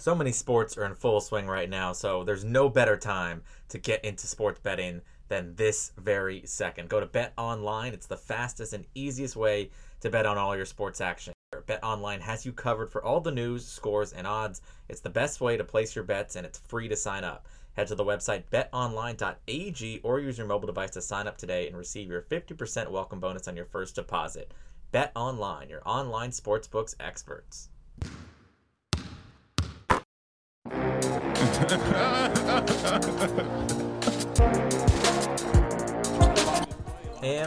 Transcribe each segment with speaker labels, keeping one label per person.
Speaker 1: So many sports are in full swing right now, so there's no better time to get into sports betting than this very second. Go to Bet Online. It's the fastest and easiest way to bet on all your sports action. Bet Online has you covered for all the news, scores, and odds. It's the best way to place your bets, and it's free to sign up. Head to the website betonline.ag or use your mobile device to sign up today and receive your 50% welcome bonus on your first deposit. Bet Online, your online sportsbooks experts. And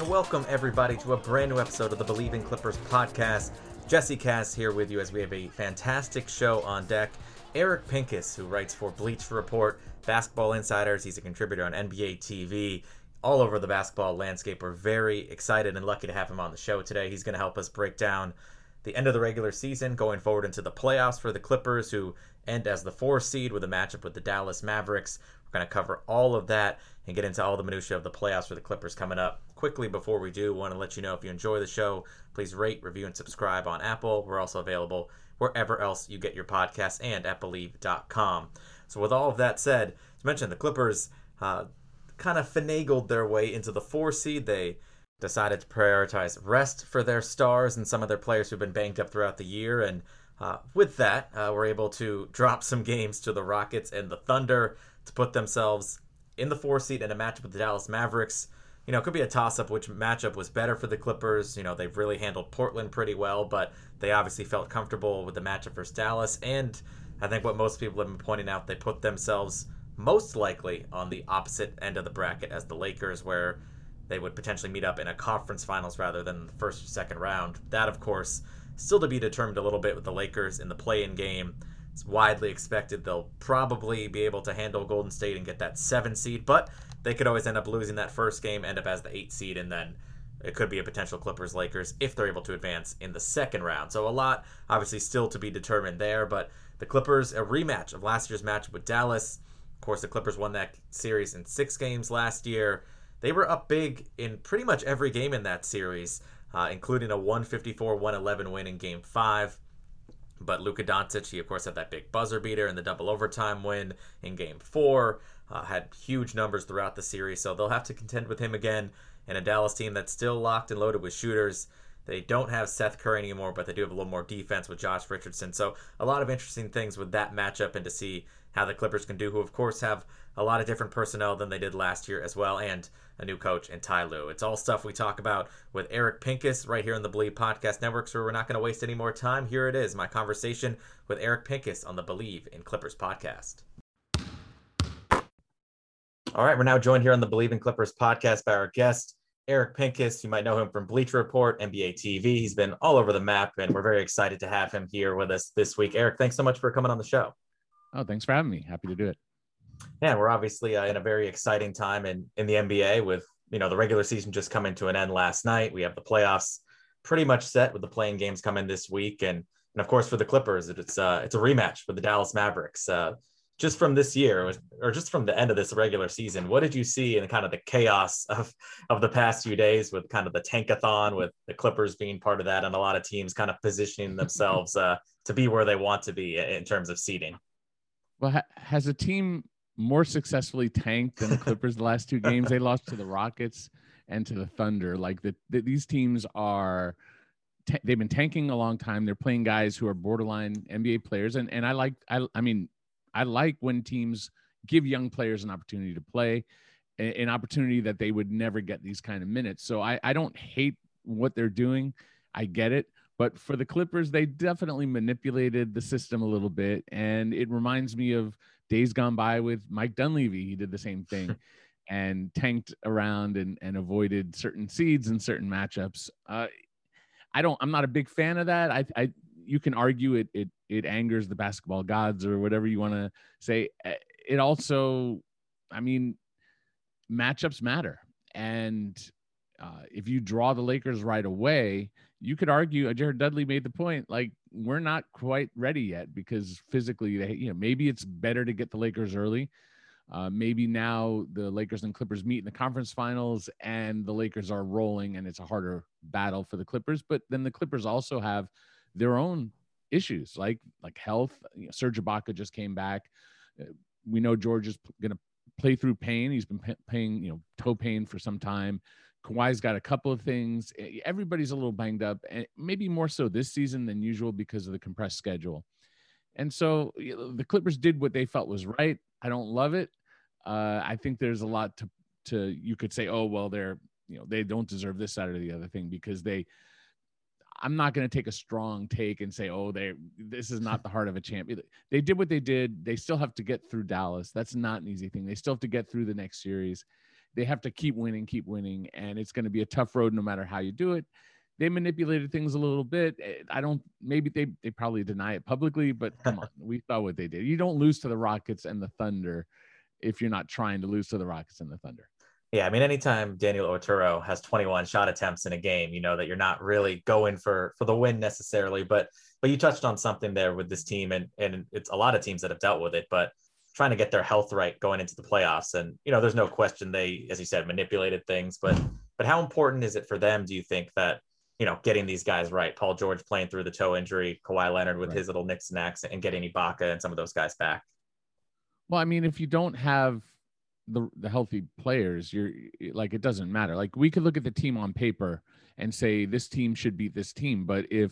Speaker 1: welcome everybody to a brand new episode of the Believe in Clippers podcast. Jesse Cass here with you as we have a fantastic show on deck. Eric Pincus, who writes for Bleacher Report, Basketball Insiders, he's a contributor on NBA TV, all over the basketball landscape. We're very excited and lucky to have him on the show today. He's going to help us break down the end of the regular season, going forward into the playoffs for the Clippers, who end as the four seed with a matchup with the Dallas Mavericks. We're going to cover all of that and get into all the minutia of the playoffs for the Clippers coming up. Quickly before we do, want to let you know if you enjoy the show, please rate, review, and subscribe on Apple. We're also available wherever else you get your podcasts and at Believe.com. So with all of that said, as mentioned, the Clippers uh, kind of finagled their way into the four seed. They decided to prioritize rest for their stars and some of their players who've been banged up throughout the year. And uh, with that, uh, we're able to drop some games to the Rockets and the Thunder to put themselves in the four seed in a matchup with the Dallas Mavericks. You know, it could be a toss up which matchup was better for the Clippers. You know, they've really handled Portland pretty well, but they obviously felt comfortable with the matchup versus Dallas. And I think what most people have been pointing out, they put themselves most likely on the opposite end of the bracket as the Lakers, where they would potentially meet up in a conference finals rather than the first or second round. That, of course, still to be determined a little bit with the Lakers in the play in game. It's widely expected they'll probably be able to handle Golden State and get that seven seed, but they could always end up losing that first game, end up as the eight seed, and then it could be a potential Clippers Lakers if they're able to advance in the second round. So a lot obviously still to be determined there, but the Clippers, a rematch of last year's match with Dallas. Of course, the Clippers won that series in six games last year. They were up big in pretty much every game in that series, uh, including a 154 111 win in game five. But Luka Doncic, he of course had that big buzzer beater and the double overtime win in game four. Uh, had huge numbers throughout the series, so they'll have to contend with him again in a Dallas team that's still locked and loaded with shooters. They don't have Seth Curry anymore, but they do have a little more defense with Josh Richardson. So a lot of interesting things with that matchup and to see how the Clippers can do, who of course have a lot of different personnel than they did last year as well, and a new coach in Ty Lue. It's all stuff we talk about with Eric Pincus right here on the Believe Podcast Network, so we're not going to waste any more time. Here it is, my conversation with Eric Pincus on the Believe in Clippers podcast. All right, we're now joined here on the Believe in Clippers podcast by our guest, Eric Pincus. You might know him from Bleacher Report, NBA TV. He's been all over the map, and we're very excited to have him here with us this week. Eric, thanks so much for coming on the show.
Speaker 2: Oh, thanks for having me. Happy to do it.
Speaker 1: Yeah, we're obviously uh, in a very exciting time in in the NBA with you know the regular season just coming to an end last night. We have the playoffs pretty much set with the play-in games coming this week, and and of course for the Clippers, it's uh it's a rematch with the Dallas Mavericks. Uh, just from this year, or just from the end of this regular season, what did you see in kind of the chaos of of the past few days with kind of the tankathon, with the Clippers being part of that, and a lot of teams kind of positioning themselves uh, to be where they want to be in terms of seeding?
Speaker 2: Well, ha- has a team more successfully tanked than the Clippers the last two games? They lost to the Rockets and to the Thunder. Like the, the these teams are t- they've been tanking a long time. They're playing guys who are borderline NBA players, and and I like I I mean I like when teams give young players an opportunity to play, an opportunity that they would never get these kind of minutes. So I I don't hate what they're doing. I get it. But for the Clippers, they definitely manipulated the system a little bit. And it reminds me of days gone by with Mike Dunleavy. He did the same thing and tanked around and, and avoided certain seeds and certain matchups. Uh, I don't, I'm not a big fan of that. I, I, you can argue it, it, it angers the basketball gods or whatever you want to say. Eh, it also, I mean, matchups matter. And uh, if you draw the Lakers right away, you could argue uh, Jared Dudley made the point like we're not quite ready yet because physically they you know maybe it's better to get the Lakers early. Uh, maybe now the Lakers and Clippers meet in the conference finals and the Lakers are rolling and it's a harder battle for the Clippers. But then the Clippers also have their own issues like like health. You know, Serge Ibaka just came back. Uh, we know George is going to play through pain. He's been p- paying you know toe pain for some time. Kawhi's got a couple of things. Eh, everybody's a little banged up, and maybe more so this season than usual because of the compressed schedule. And so you uh, know, the Clippers did what they felt was right. I don't love it. Uh, I think there's a lot to to you could say, oh well, they're you know they don't deserve this side or the other thing because they. I'm not going to take a strong take and say, oh, they this is not the heart of a champion. They did what they did. They still have to get through Dallas. That's not an easy thing. They still have to get through the next series they have to keep winning, keep winning, and it's going to be a tough road no matter how you do it. They manipulated things a little bit. Eh, I don't. Maybe they they probably deny it publicly, but come on, we saw what they did. You don't lose to the Rockets and the Thunder if you're not trying to lose to the Rockets and the Thunder.
Speaker 1: Yeah, I mean, anytime Daniel Oturu has 21 shot attempts in a game, you know that you're not really going for for the win necessarily. But but you touched on something there with this team, and and it's a lot of teams that have dealt with it. But trying to get their health right going into the playoffs. And you know, there's no question they, as you said, manipulated things. But but how important is it for them? Do you think that you know getting these guys right? Paul George playing through the toe injury, Kawhi Leonard with right. his little nicks and knacks, and getting Ibaka and some of those guys back.
Speaker 2: Well, I mean, if you don't have the the healthy players, you're like it doesn't matter. Like we could look at the team on paper and say this team should beat this team, but if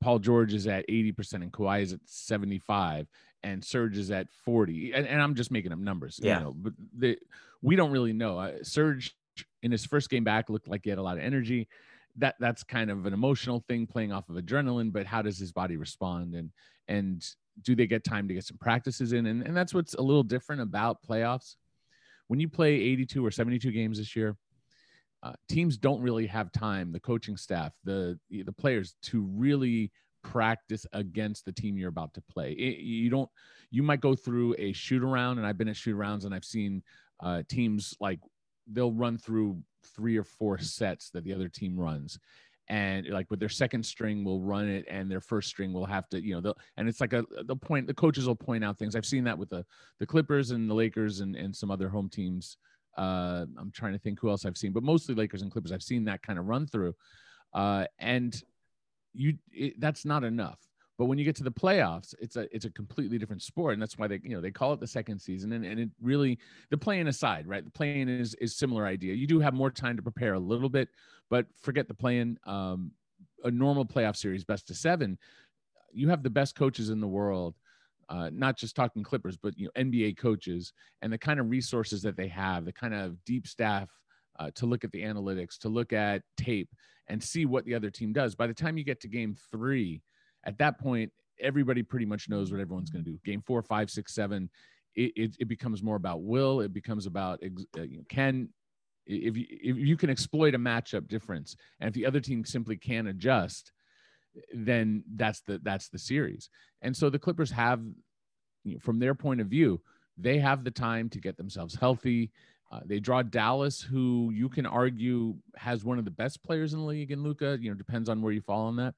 Speaker 2: Paul George is at 80% and Kawhi is at 75 and Serge is at 40. And, and I'm just making up numbers, yeah. you know, but the, we don't really know. Uh, Serge in his first game back looked like he had a lot of energy. That that's kind of an emotional thing playing off of adrenaline, but how does his body respond and and do they get time to get some practices in? And, and that's what's a little different about playoffs. When you play 82 or 72 games this year, uh, teams don't really have time, the coaching staff, the the players to really practice against the team you're about to play. It, you don't. You might go through a shoot around, and I've been at shoot arounds, and I've seen uh, teams like they'll run through three or four sets that the other team runs and like with their second string will run it and their first string will have to you know they'll and it's like a the point the coaches will point out things i've seen that with the the clippers and the lakers and and some other home teams uh i'm trying to think who else i've seen but mostly lakers and clippers i've seen that kind of run through uh and you it, that's not enough. But when you get to the playoffs, it's a it's a completely different sport, and that's why they you know they call it the second season. And, and it really the playing aside, right? The playing is is similar idea. You do have more time to prepare a little bit, but forget the playing. Um, a normal playoff series, best of seven, you have the best coaches in the world. Uh, not just talking Clippers, but you know NBA coaches and the kind of resources that they have, the kind of deep staff uh, to look at the analytics, to look at tape, and see what the other team does. By the time you get to game three, at that point, everybody pretty much knows what everyone's going to do. Game four, five, six, seven, it, it, it, becomes more about will. It becomes about uh, can if you, if you can exploit a matchup difference, and if the other team simply can't adjust, then that's the that's the series. And so the Clippers have, you know, from their point of view, they have the time to get themselves healthy. Uh, they draw Dallas, who you can argue has one of the best players in the league in Luka. You know, depends on where you fall on that,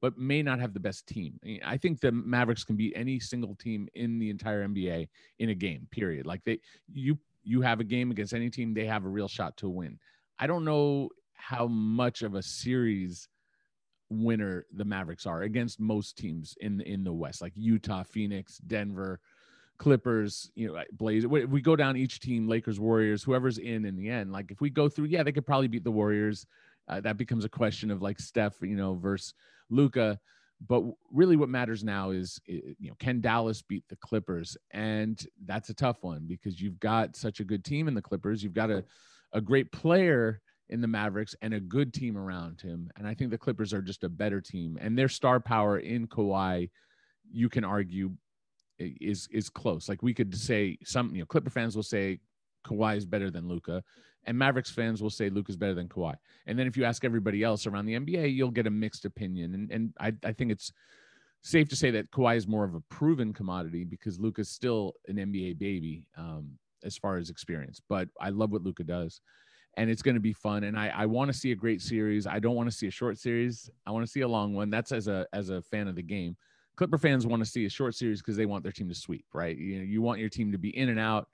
Speaker 2: but may not have the best team. I think the Mavericks can beat any single team in the entire NBA in a game. Period. Like they, you, you have a game against any team, they have a real shot to win. I don't know how much of a series winner the Mavericks are against most teams in in the West, like Utah, Phoenix, Denver. Clippers, you know, Blaze. We go down each team, Lakers, Warriors, whoever's in in the end, like if we go through, yeah, they could probably beat the Warriors. Uh, that becomes a question of like Steph, you know, versus Luka. But really, what matters now is, you know, can Dallas beat the Clippers? And that's a tough one because you've got such a good team in the Clippers. You've got a, a great player in the Mavericks and a good team around him. And I think the Clippers are just a better team. And their star power in Kawhi, you can argue, is is close. Like we could say some, you know, Clipper fans will say Kawhi is better than Luka, and Mavericks fans will say Luka's better than Kawhi. And then if you ask everybody else around the NBA, you'll get a mixed opinion. And and I, I think it's safe to say that Kawhi is more of a proven commodity because Luka's still an NBA baby um, as far as experience. But I love what Luca does, and it's going to be fun. And I, I want to see a great series. I don't want to see a short series. I want to see a long one. That's as a as a fan of the game. Clipper fans want to see a short series because they want their team to sweep, right? You know, you want your team to be in and out,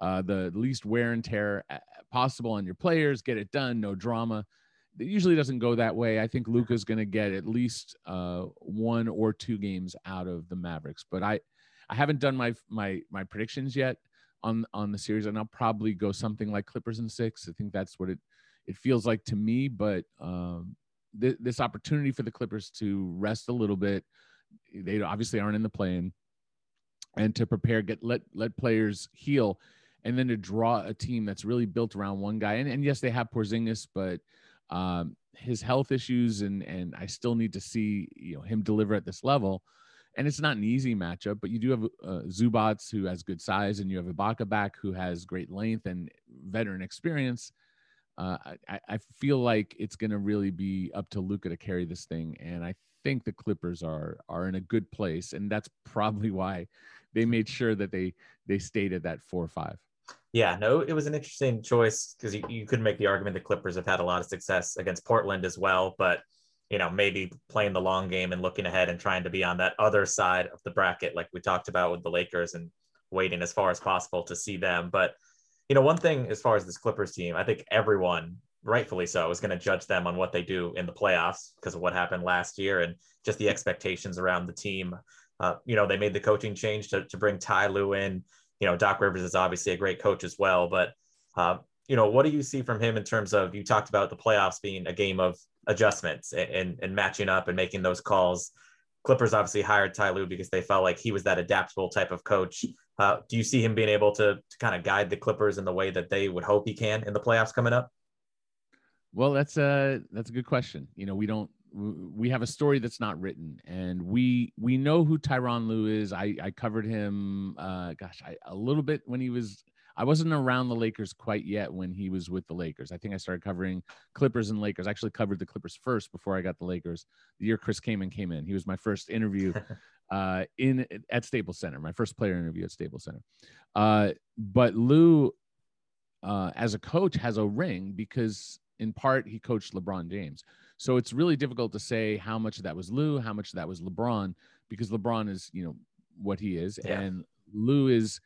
Speaker 2: uh, the least wear and tear uh, possible on your players, get it done, no drama it usually doesn't go that way. I think Luka's going to get at least uh, one or two games out of the Mavericks, but I, I haven't done my my my predictions yet on on the series, and I'll probably go something like Clippers in six. I think that's what it it feels like to me. But um, th- this opportunity for the Clippers to rest a little bit, they obviously aren't in the play-in, and to prepare, get let let players heal, and then to draw a team that's really built around one guy. And, and yes, they have Porzingis, but um, his health issues, and and I still need to see you know him deliver at this level. And it's not an easy matchup, but you do have uh, Zubac who has good size, and you have Ibaka back who has great length and veteran experience. Uh, I, I feel like it's going to really be up to Luka to carry this thing, and I think the Clippers are are in a good place, and that's probably why they made sure that they they stayed at that four or five.
Speaker 1: Yeah, no, it was an interesting choice because you, you could make the argument the Clippers have had a lot of success against Portland as well, but you know, maybe playing the long game and looking ahead and trying to be on that other side of the bracket, like we talked about with the Lakers and waiting as far as possible to see them. But, you know, one thing as far as this Clippers team, I think everyone, rightfully so, is going to judge them on what they do in the playoffs because of what happened last year and just the expectations around the team. Uh, you know, they made the coaching change to, to bring Ty Lue in you know, Doc Rivers is obviously a great coach as well. But, uh, you know, what do you see from him in terms of you talked about the playoffs being a game of adjustments and, and, and matching up and making those calls? Clippers obviously hired Ty Lue because they felt like he was that adaptable type of coach. Uh, do you see him being able to, to kind of guide the Clippers in the way that they would hope he can in the playoffs coming up?
Speaker 2: Well, that's a that's a good question. You know, we don't we have a story that's not written and we we know who Tyronn Lue is. I I covered him uh gosh, I, a little bit when he was I wasn't around the Lakers quite yet when he was with the Lakers. I think I started covering Clippers and Lakers. I actually covered the Clippers first before I got the Lakers. The year Chris Kaman came in. He was my first interview uh in at Staples Center, my first player interview at Staples Center. Uh but Lue uh as a coach has a ring because in part he coached LeBron James. So it's really difficult to say how much of that was Lue, how much of that was LeBron, because LeBron is, you know, what he is. Yeah. And Lue is,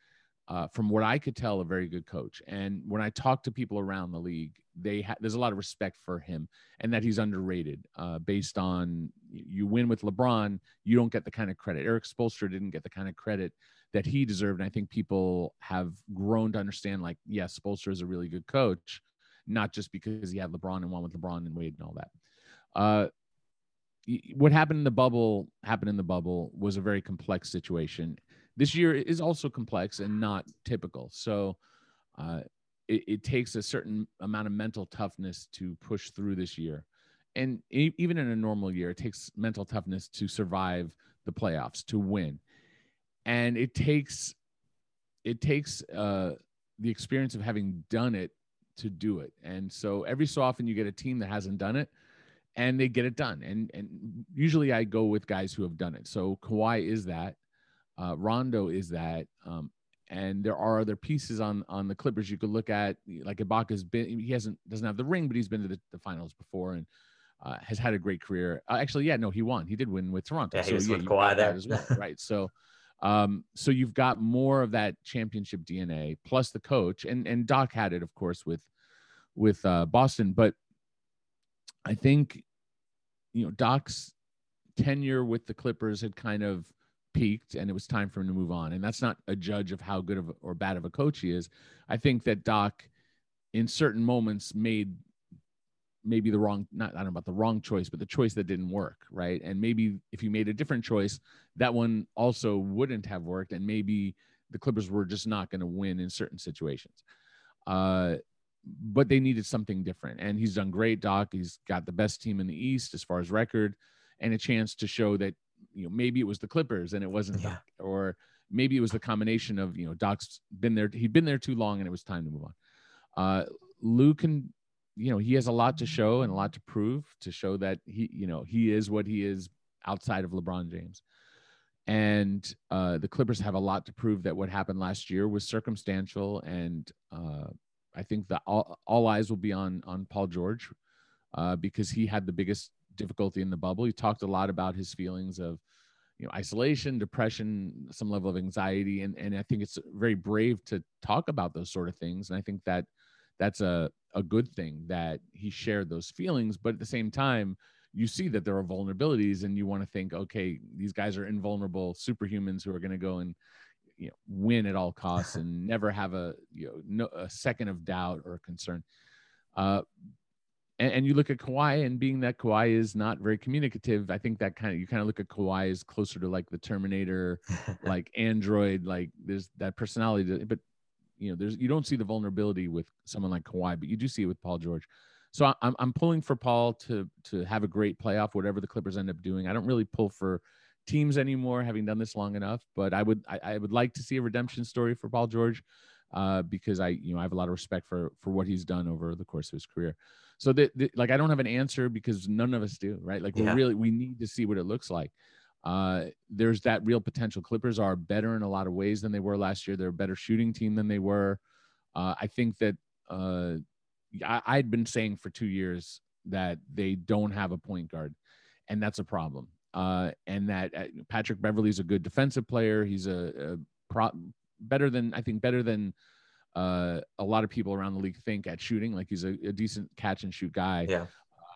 Speaker 2: uh, from what I could tell, a very good coach. And when I talk to people around the league, they ha- there's a lot of respect for him and that he's underrated uh, based on you win with LeBron, you don't get the kind of credit. Erik Spoelstra didn't get the kind of credit that he deserved. And I think people have grown to understand, like, yes, Spoelstra is a really good coach, not just because he had LeBron and won with LeBron and Wade and all that. Uh, what happened in the bubble happened in the bubble was a very complex situation. This year is also complex and not typical. So uh, it, it, takes a certain amount of mental toughness to push through this year. And even in a normal year, it takes mental toughness to survive the playoffs, to win. And it takes it takes uh, the experience of having done it to do it. And so every so often you get a team that hasn't done it and they get it done. And and usually I go with guys who have done it. So Kawhi is that, uh, Rondo is that, um, and there are other pieces on on the Clippers you could look at. Like Ibaka's been he hasn't doesn't have the ring, but he's been to the, the finals before and. Uh, has had a great career. Uh, actually, yeah, no, he won. He did win with Toronto.
Speaker 1: Yeah, he so, was yeah, with Kawhi there as well,
Speaker 2: right? So, um, so you've got more of that championship DNA plus the coach, and and Doc had it, of course, with with uh, Boston. But I think, you know, Doc's tenure with the Clippers had kind of peaked and it was time for him to move on. And that's not a judge of how good of or bad of a coach he is. I think that Doc, in certain moments, made maybe the wrong not I don't know about the wrong choice, but the choice that didn't work, right? And maybe if you made a different choice, that one also wouldn't have worked, and maybe the Clippers were just not going to win in certain situations. Uh, but they needed something different. And he's done great, Doc. He's got the best team in the East as far as record and a chance to show that, you know, maybe it was the Clippers and it wasn't, yeah. Doc, or maybe it was the combination of, you know, Doc's been there, he'd been there too long and it was time to move on. Uh, Lue can, you know, he has a lot to show and a lot to prove to show that he, you know, he is what he is outside of LeBron James. And uh, the Clippers have a lot to prove that what happened last year was circumstantial. And uh, I think that all, all eyes will be on on Paul George uh, because he had the biggest difficulty in the bubble. He talked a lot about his feelings of you know isolation depression some level of anxiety and and i think it's very brave to talk about those sort of things and i think that that's a a good thing that he shared those feelings but at the same time you see that there are vulnerabilities and you want to think okay these guys are invulnerable superhumans who are going to go and you know win at all costs and never have a you know no, a second of doubt or concern uh, and, and, you look at Kawhi and being that Kawhi is not very communicative, I think that kind of you kind of look at Kawhi as closer to like the Terminator, like Android, like there's that personality. but you know, there's you don't see the vulnerability with someone like Kawhi, but you do see it with Paul George. So I'm I'm pulling for Paul to to have a great playoff, whatever the Clippers end up doing. I don't really pull for teams anymore, having done this long enough. But I would I, I would like to see a redemption story for Paul George, uh, because I you know I have a lot of respect for for what he's done over the course of his career so that like i don't have an answer because none of us do right like yeah. we really we need to see what it looks like uh there's that real potential clippers are better in a lot of ways than they were last year they're a better shooting team than they were uh i think that uh I, i'd been saying for two years that they don't have a point guard and that's a problem uh and that uh, patrick Beverley's a good defensive player he's a, a pro better than i think better than uh, a lot of people around the league think at shooting. Like he's a, a decent catch and shoot guy.
Speaker 1: Yeah.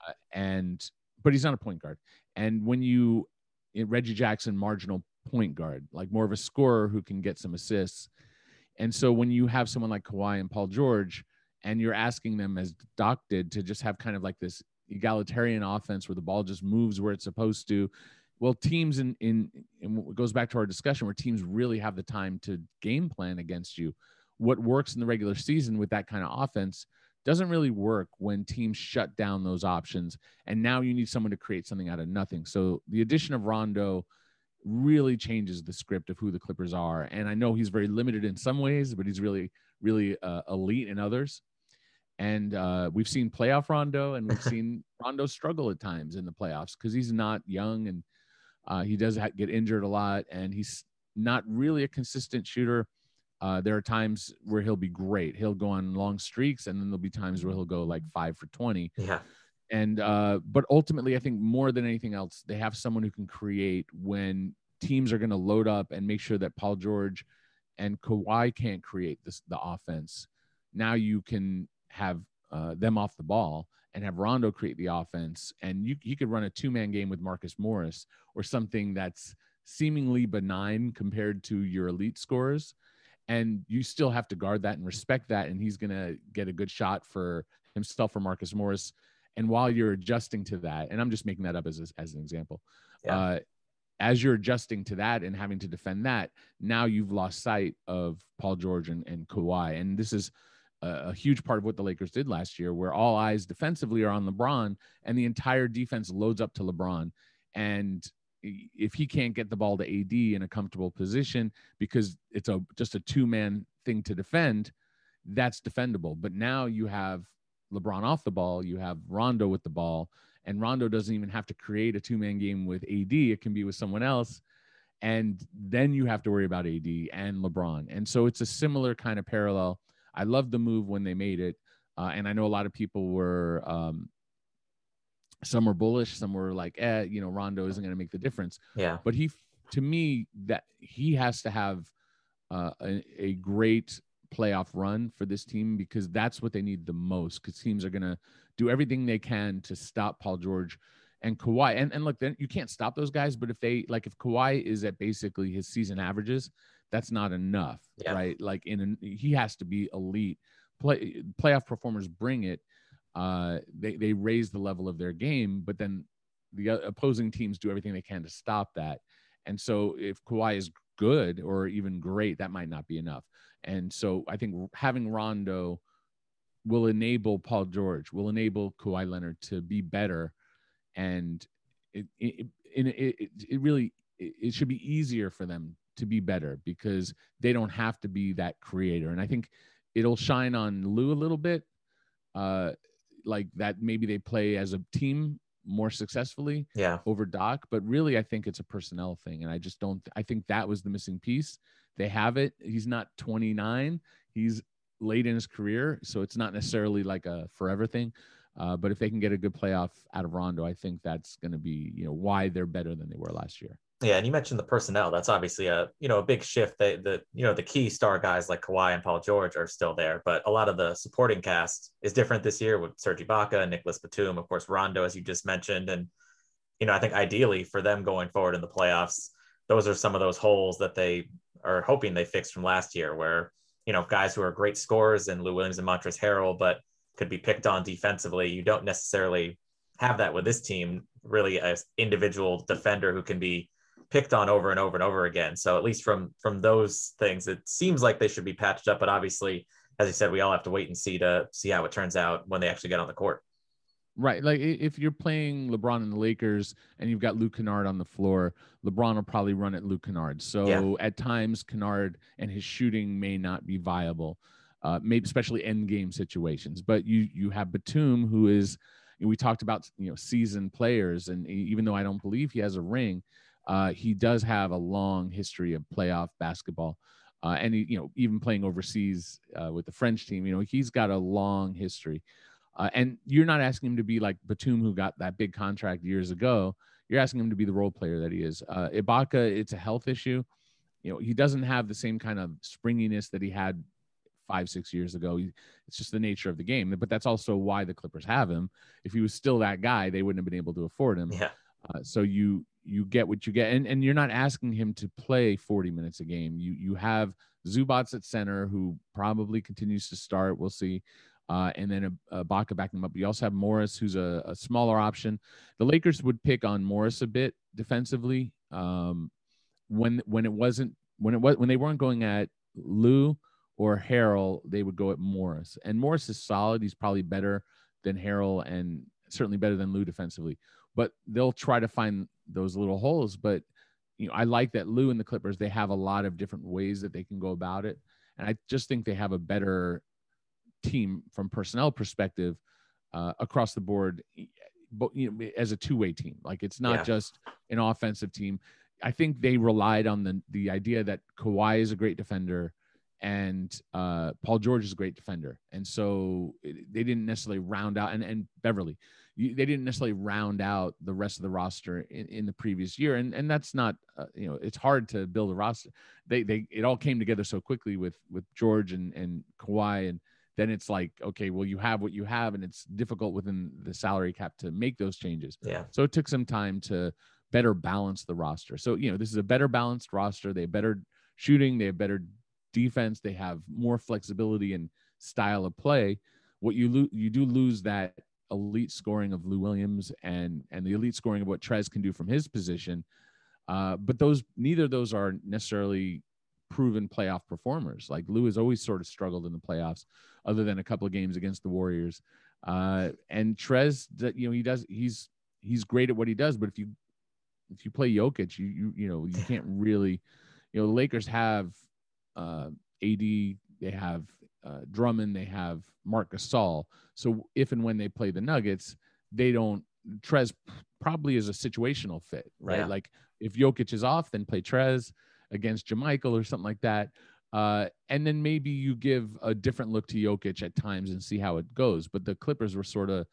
Speaker 2: Uh, and but he's not a point guard. And when you Reggie Jackson, marginal point guard, like more of a scorer who can get some assists. And so when you have someone like Kawhi and Paul George, and you're asking them, as Doc did, to just have kind of like this egalitarian offense where the ball just moves where it's supposed to. Well, teams in in, in it goes back to our discussion where teams really have the time to game plan against you what works in the regular season with that kind of offense doesn't really work when teams shut down those options. And now you need someone to create something out of nothing. So the addition of Rondo really changes the script of who the Clippers are. And I know he's very limited in some ways, but he's really, really uh, elite in others. And uh, we've seen playoff Rondo, and we've seen Rondo struggle at times in the playoffs because he's not young and uh, he does get injured a lot, and he's not really a consistent shooter. Uh, there are times where he'll be great. He'll go on long streaks, and then there'll be times where he'll go like five for twenty.
Speaker 1: Yeah.
Speaker 2: And uh, but ultimately, I think more than anything else, they have someone who can create when teams are going to load up and make sure that Paul George and Kawhi can't create this the offense. Now you can have uh, them off the ball and have Rondo create the offense, and you you could run a two man game with Marcus Morris or something that's seemingly benign compared to your elite scores and you still have to guard that and respect that and he's going to get a good shot for himself or Marcus Morris. And while you're adjusting to that and I'm just making that up as a, as an example yeah. uh, as you're adjusting to that and having to defend that now you've lost sight of Paul George and, and Kawhi. And this is a, a huge part of what the Lakers did last year where all eyes defensively are on LeBron and the entire defense loads up to LeBron. And if he can't get the ball to AD in a comfortable position because it's a just a two man thing to defend, that's defendable. But now you have LeBron off the ball, you have Rondo with the ball, and Rondo doesn't even have to create a two man game with AD. It can be with someone else. And then you have to worry about AD and LeBron. And so it's a similar kind of parallel. I love the move when they made it. Uh, and I know a lot of people were um, some were bullish, some were like, eh, you know, Rondo isn't going to make the difference.
Speaker 1: Yeah.
Speaker 2: But he, to me, that he has to have uh, a, a great playoff run for this team because that's what they need the most. Because teams are going to do everything they can to stop Paul George and Kawhi. And and look, then you can't stop those guys. But if they like, if Kawhi is at basically his season averages, that's not enough, yeah. right? Like in an, he has to be elite. Play playoff performers bring it uh, they they raise the level of their game, but then the opposing teams do everything they can to stop that. And so if Kawhi is good or even great, that might not be enough. And so I think having Rondo will enable Paul George, will enable Kawhi Leonard to be better, and it it it, it, really it should be easier for them to be better because they don't have to be that creator. And I think it'll shine on Lue a little bit. Uh, like that maybe they play as a team more successfully
Speaker 1: Yeah.
Speaker 2: over Doc, but really I think it's a personnel thing. And I just don't I think that was the missing piece. They have it. He's not 29. He's late in his career, so it's not necessarily like a forever thing. Uh, but if they can get a good playoff out of Rondo, I think that's going to be you know why they're better than they were last year.
Speaker 1: Yeah, and you mentioned the personnel. That's obviously a you know a big shift. They, the you know the key star guys like Kawhi and Paul George are still there, but a lot of the supporting cast is different this year with Serge Ibaka, Nicolas Batum, of course Rondo, as you just mentioned, and you know I think ideally for them going forward in the playoffs, those are some of those holes that they are hoping they fixed from last year, where you know guys who are great scorers and Lou Williams and Montrezl Harrell, but could be picked on defensively. You don't necessarily have that with this team. Really, an individual defender who can be picked on over and over and over again. So at least from from those things, it seems like they should be patched up. But obviously, as you said, we all have to wait and see to see how it turns out when they actually get on the court.
Speaker 2: Right. Like if you're playing LeBron and the Lakers and you've got Luke Kennard on the floor, LeBron will probably run at Luke Kennard. So yeah. at times Kennard and his shooting may not be viable, uh, maybe especially end game situations. But you you have Batum who is we talked about you know seasoned players, and even though I don't believe he has a ring, uh, he does have a long history of playoff basketball. Uh, and he, you know, even playing overseas uh, with the French team, you know, he's got a long history. Uh, and you're not asking him to be like Batum, who got that big contract years ago. You're asking him to be the role player that he is. Uh, Ibaka, it's a health issue. You know, he doesn't have the same kind of springiness that he had five, six years ago. It's just the nature of the game. But that's also why the Clippers have him. If he was still that guy, they wouldn't have been able to afford him.
Speaker 1: Yeah.
Speaker 2: Uh, so you you get what you get, and and you're not asking him to play 40 minutes a game. You you have Zubac at center, who probably continues to start. We'll see. Uh, and then a, Ibaka backing him up. You also have Morris, who's a, a, smaller option. The Lakers would pick on Morris a bit defensively um, when when it wasn't when it was when they weren't going at Lou or Harrell, they would go at Morris. And Morris is solid. He's probably better than Harrell and certainly better than Lou defensively. But they'll try to find those little holes. But you know, I like that Lue and the Clippers, they have a lot of different ways that they can go about it. And I just think they have a better team from personnel perspective uh, across the board, but you know, as a two-way team. Like it's not yeah. just an offensive team. I think they relied on the the idea that Kawhi is a great defender and uh, Paul George is a great defender, and so they didn't necessarily round out and and Beverley you, they didn't necessarily round out the rest of the roster in, in the previous year, and and that's not uh, you know it's hard to build a roster. They they it all came together so quickly with with George and and Kawhi, and then it's like okay, well you have what you have, and it's difficult within the salary cap to make those changes.
Speaker 1: Yeah.
Speaker 2: So it took some time to better balance the roster. So you know this is a better balanced roster. They have better shooting. They have better defense. They have more flexibility and style of play. What you lose, you do lose that elite scoring of Lou Williams and and the elite scoring of what Trez can do from his position. Uh, but those neither of those are necessarily proven playoff performers. Like Lou has always sort of struggled in the playoffs, other than a couple of games against the Warriors. Uh, and Trez, that you know, he does he's he's great at what he does. But if you if you play Jokic, you you you know you can't really, you know, the Lakers have uh, AD, they have uh, Drummond, they have Marc Gasol. So if and when they play the Nuggets, they don't. Trez probably is a situational fit, right? Yeah. Like if Jokic is off, then play Trez against JaMychal or something like that. Uh, and then maybe you give a different look to Jokic at times and see how it goes. But the Clippers were sort of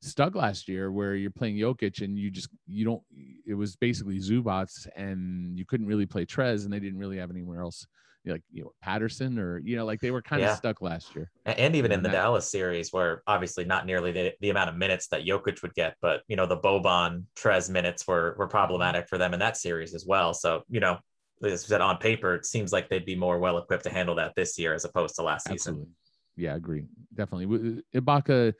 Speaker 2: stuck last year where you're playing Jokic and you just you don't it was basically Zubac and you couldn't really play Trez and they didn't really have anywhere else like you know Patterson or you know like they were kind of stuck last year.
Speaker 1: And even in the that. Dallas series, where obviously not nearly the, the amount of minutes that Jokic would get, but you know the Boban Trez minutes were were problematic for them in that series as well. So you know, as said on paper, it seems like they'd be more well equipped to handle that this year as opposed to last Absolutely. season.
Speaker 2: Yeah, I agree. Definitely, Ibaka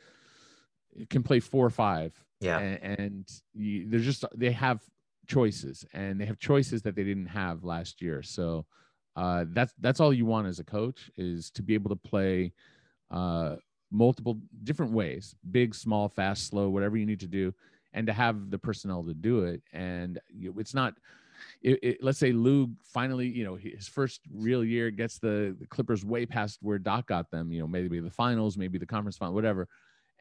Speaker 2: can play four or five.
Speaker 1: Yeah,
Speaker 2: and, and you, they're just they have choices, and they have choices that they didn't have last year. So uh, that's that's all you want as a coach is to be able to play uh, multiple different ways big small fast slow whatever you need to do and to have the personnel to do it and it's not it, it, let's say Lue finally, you know, his first real year gets the, the, Clippers way past where Doc got them, you know, maybe the finals, maybe the conference final, whatever.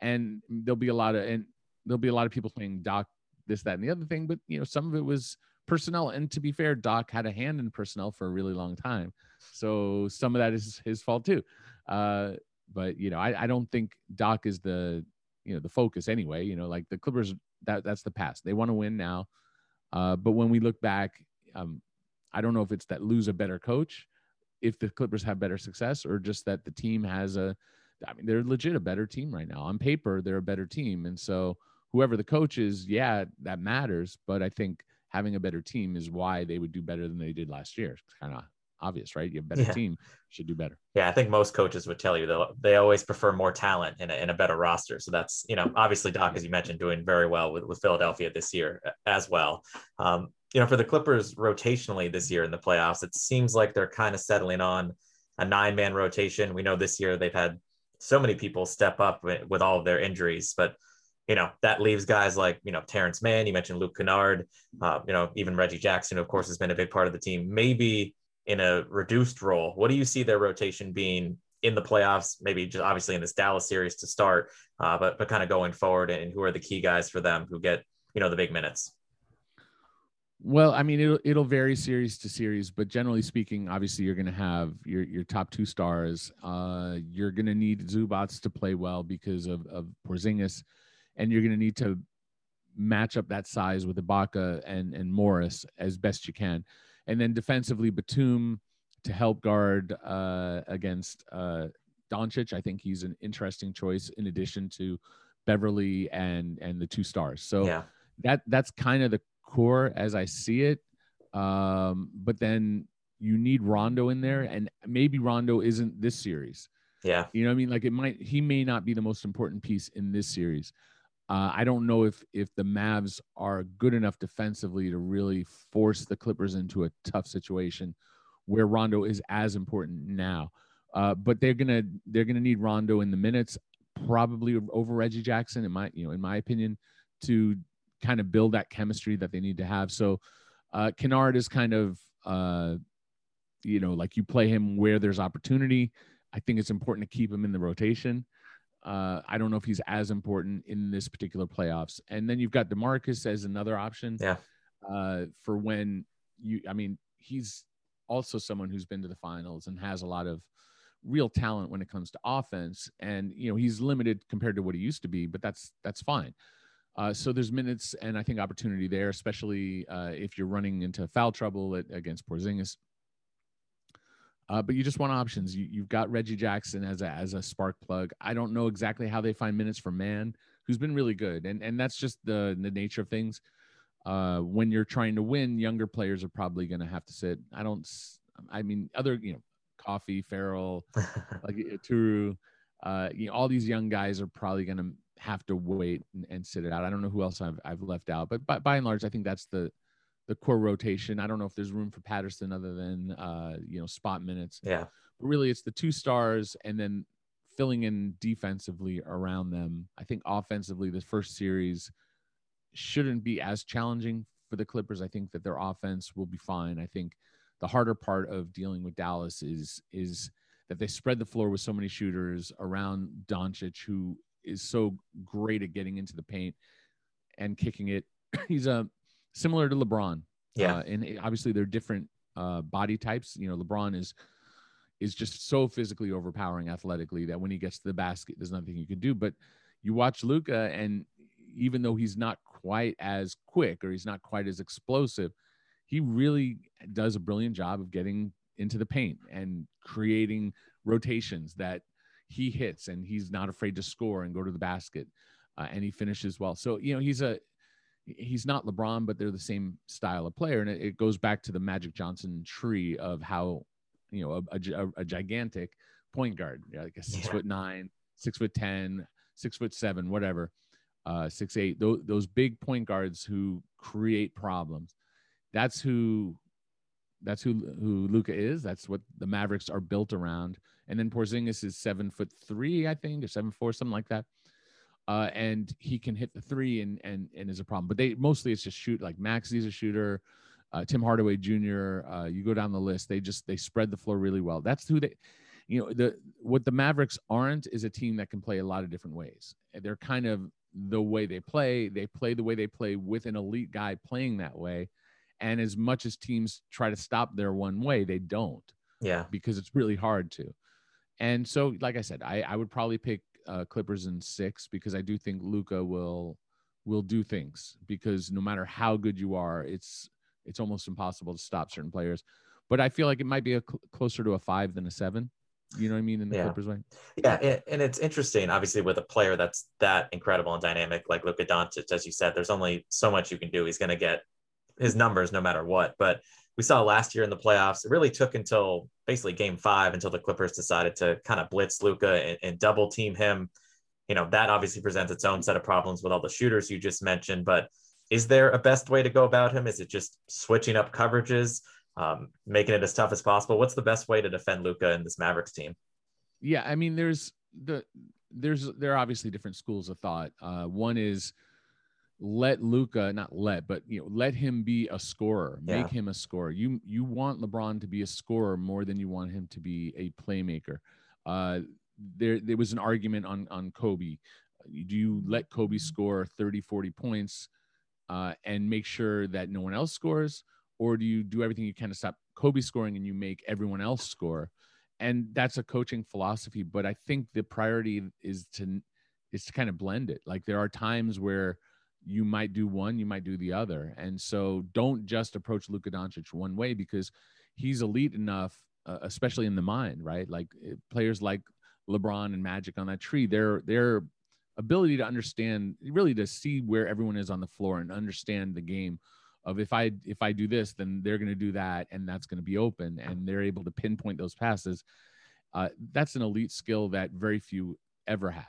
Speaker 2: And there'll be a lot of, and there'll be a lot of people saying Doc this, that, and the other thing, but you know, some of it was personnel. And to be fair, Doc had a hand in personnel for a really long time, so some of that is his fault too. Uh, but you know, I, I don't think Doc is the you know the focus anyway. You know, like the Clippers, that that's the past. They want to win now. Uh, but when we look back, um, I don't know if it's that Lue's a better coach, if the Clippers have better success, or just that the team has a. I mean, they're legit a better team right now. On paper, they're a better team, and so whoever the coach is, yeah, that matters. But I think having a better team is why they would do better than they did last year. It's kind of obvious, right? You have a better yeah. team, should do better.
Speaker 1: Yeah, I think most coaches would tell you though they always prefer more talent in a, in a better roster. So that's you know obviously Doc, as you mentioned, doing very well with, with Philadelphia this year as well. Um, you know, for the Clippers rotationally this year in the playoffs, it seems like they're kind of settling on a nine man rotation. We know this year they've had so many people step up with, with all of their injuries, but you know, that leaves guys like, you know, Terance Mann, you mentioned Luke Kennard, uh, you know, even Reggie Jackson, of course, has been a big part of the team, maybe in a reduced role. What do you see their rotation being in the playoffs? Maybe just obviously in this Dallas series to start, uh, but, but kind of going forward and who are the key guys for them who get, you know, the big minutes?
Speaker 2: Well, I mean, it'll it'll vary series to series, but generally speaking, obviously you're going to have your your top two stars. Uh, you're going to need Zubac to play well because of of Porzingis and you're going to need to match up that size with Ibaka and and Morris as best you can, and then defensively Batum to help guard uh, against uh, Doncic. I think he's an interesting choice in addition to Beverley and and the two stars. So yeah. that that's kind of the core as I see it. Um, but then you need Rondo in there, and maybe Rondo isn't this series.
Speaker 1: Yeah,
Speaker 2: you know what I mean. Like it might he may not be the most important piece in this series. Uh, I don't know if if the Mavs are good enough defensively to really force the Clippers into a tough situation where Rondo is as important now. Uh, but they're gonna they're gonna need Rondo in the minutes, probably over Reggie Jackson, in my you know in my opinion, to kind of build that chemistry that they need to have. So uh, Kennard is kind of uh, you know like you play him where there's opportunity. I think it's important to keep him in the rotation. Uh, I don't know if he's as important in this particular playoffs. And then you've got Demarcus as another option.
Speaker 1: Yeah.
Speaker 2: Uh, for when you, I mean, he's also someone who's been to the finals and has a lot of real talent when it comes to offense. And you know, he's limited compared to what he used to be, but that's that's fine. Uh, so there's minutes and I think opportunity there, especially uh, if you're running into foul trouble at, against Porzingis. Uh, but you just want options. You, have got Reggie Jackson as a as a spark plug. I don't know exactly how they find minutes for Mann, who's been really good, and and that's just the the nature of things. Uh, when you're trying to win, younger players are probably going to have to sit. I don't. I mean, other you know, Coffey, Ferrell, like uh, Turu, uh, you know, all these young guys are probably going to have to wait and, and, sit it out. I don't know who else I've I've left out, but by, by and large, I think that's the the core rotation. I don't know if there's room for Patterson other than uh, you know spot minutes.
Speaker 1: Yeah,
Speaker 2: but really it's the two stars and then filling in defensively around them. I think offensively, the first series shouldn't be as challenging for the Clippers. I think that their offense will be fine. I think the harder part of dealing with Dallas is is that they spread the floor with so many shooters around Doncic, who is so great at getting into the paint and kicking it. He's a similar to LeBron.
Speaker 1: Yeah,
Speaker 2: uh, and obviously they're different uh, body types. You know, LeBron is is just so physically overpowering athletically that when he gets to the basket, there's nothing you can do. But you watch Luka, and even though he's not quite as quick or he's not quite as explosive, he really does a brilliant job of getting into the paint and creating rotations that he hits, and he's not afraid to score and go to the basket, uh, and he finishes well. So you know, he's a he's not LeBron, but they're the same style of player. And it, it goes back to the Magic Johnson tree of how, you know, a, a, a gigantic point guard, like a six yeah. foot nine, six foot 10, six foot seven, whatever, uh, six, eight, those, those big point guards who create problems. That's who, that's who, who Luka is. That's what the Mavericks are built around. And then Porzingis is seven foot three, I think, or seven, four, something like that uh, and he can hit the three and and and is a problem. But they mostly it's just shoot like Maxi's a shooter, uh, Tim Hardaway Jr. Uh, you go down the list, they just they spread the floor really well. That's who they, you know, the what the Mavericks aren't is a team that can play a lot of different ways. They're kind of the way they play. They play the way they play with an elite guy playing that way. And as much as teams try to stop their one way, they don't.
Speaker 1: Yeah.
Speaker 2: Because it's really hard to. And so, like I said, I, I would probably pick uh, Clippers in six because I do think Luka will will do things because no matter how good you are, it's it's almost impossible to stop certain players. But I feel like it might be a cl- closer to a five than a seven. You know what I mean in the
Speaker 1: yeah.
Speaker 2: Clippers way?
Speaker 1: Yeah, and it's interesting, obviously, with a player that's that incredible and dynamic like Luka Doncic, as you said, there's only so much you can do. He's going to get his numbers no matter what. But we saw last year in the playoffs, it really took until basically game five until the Clippers decided to kind of blitz Luka and, and double team him. You know, that obviously presents its own set of problems with all the shooters you just mentioned. But is there a best way to go about him? Is it just switching up coverages? um, making it as tough as possible. What's the best way to defend Luka in this Mavericks team?
Speaker 2: Yeah, I mean, there's the there's there are obviously different schools of thought. Uh, one is let Luka not let, but you know, let him be a scorer. Yeah. Make him a scorer. You you want LeBron to be a scorer more than you want him to be a playmaker. Uh, there there was an argument on on Kobe. Do you let Kobe score 30, 40 points uh, and make sure that no one else scores? or do you do everything you can to stop Kobe scoring and you make everyone else score? And that's a coaching philosophy, but I think the priority is to is to kind of blend it. Like there are times where you might do one, you might do the other, and so don't just approach Luka Doncic one way because he's elite enough, uh, especially in the mind, right? Like eh, players like LeBron and Magic on that tree, their their ability to understand, really to see where everyone is on the floor and understand the game of if I if I do this, then they're going to do that, and that's going to be open, and they're able to pinpoint those passes. Uh, that's an elite skill that very few ever have,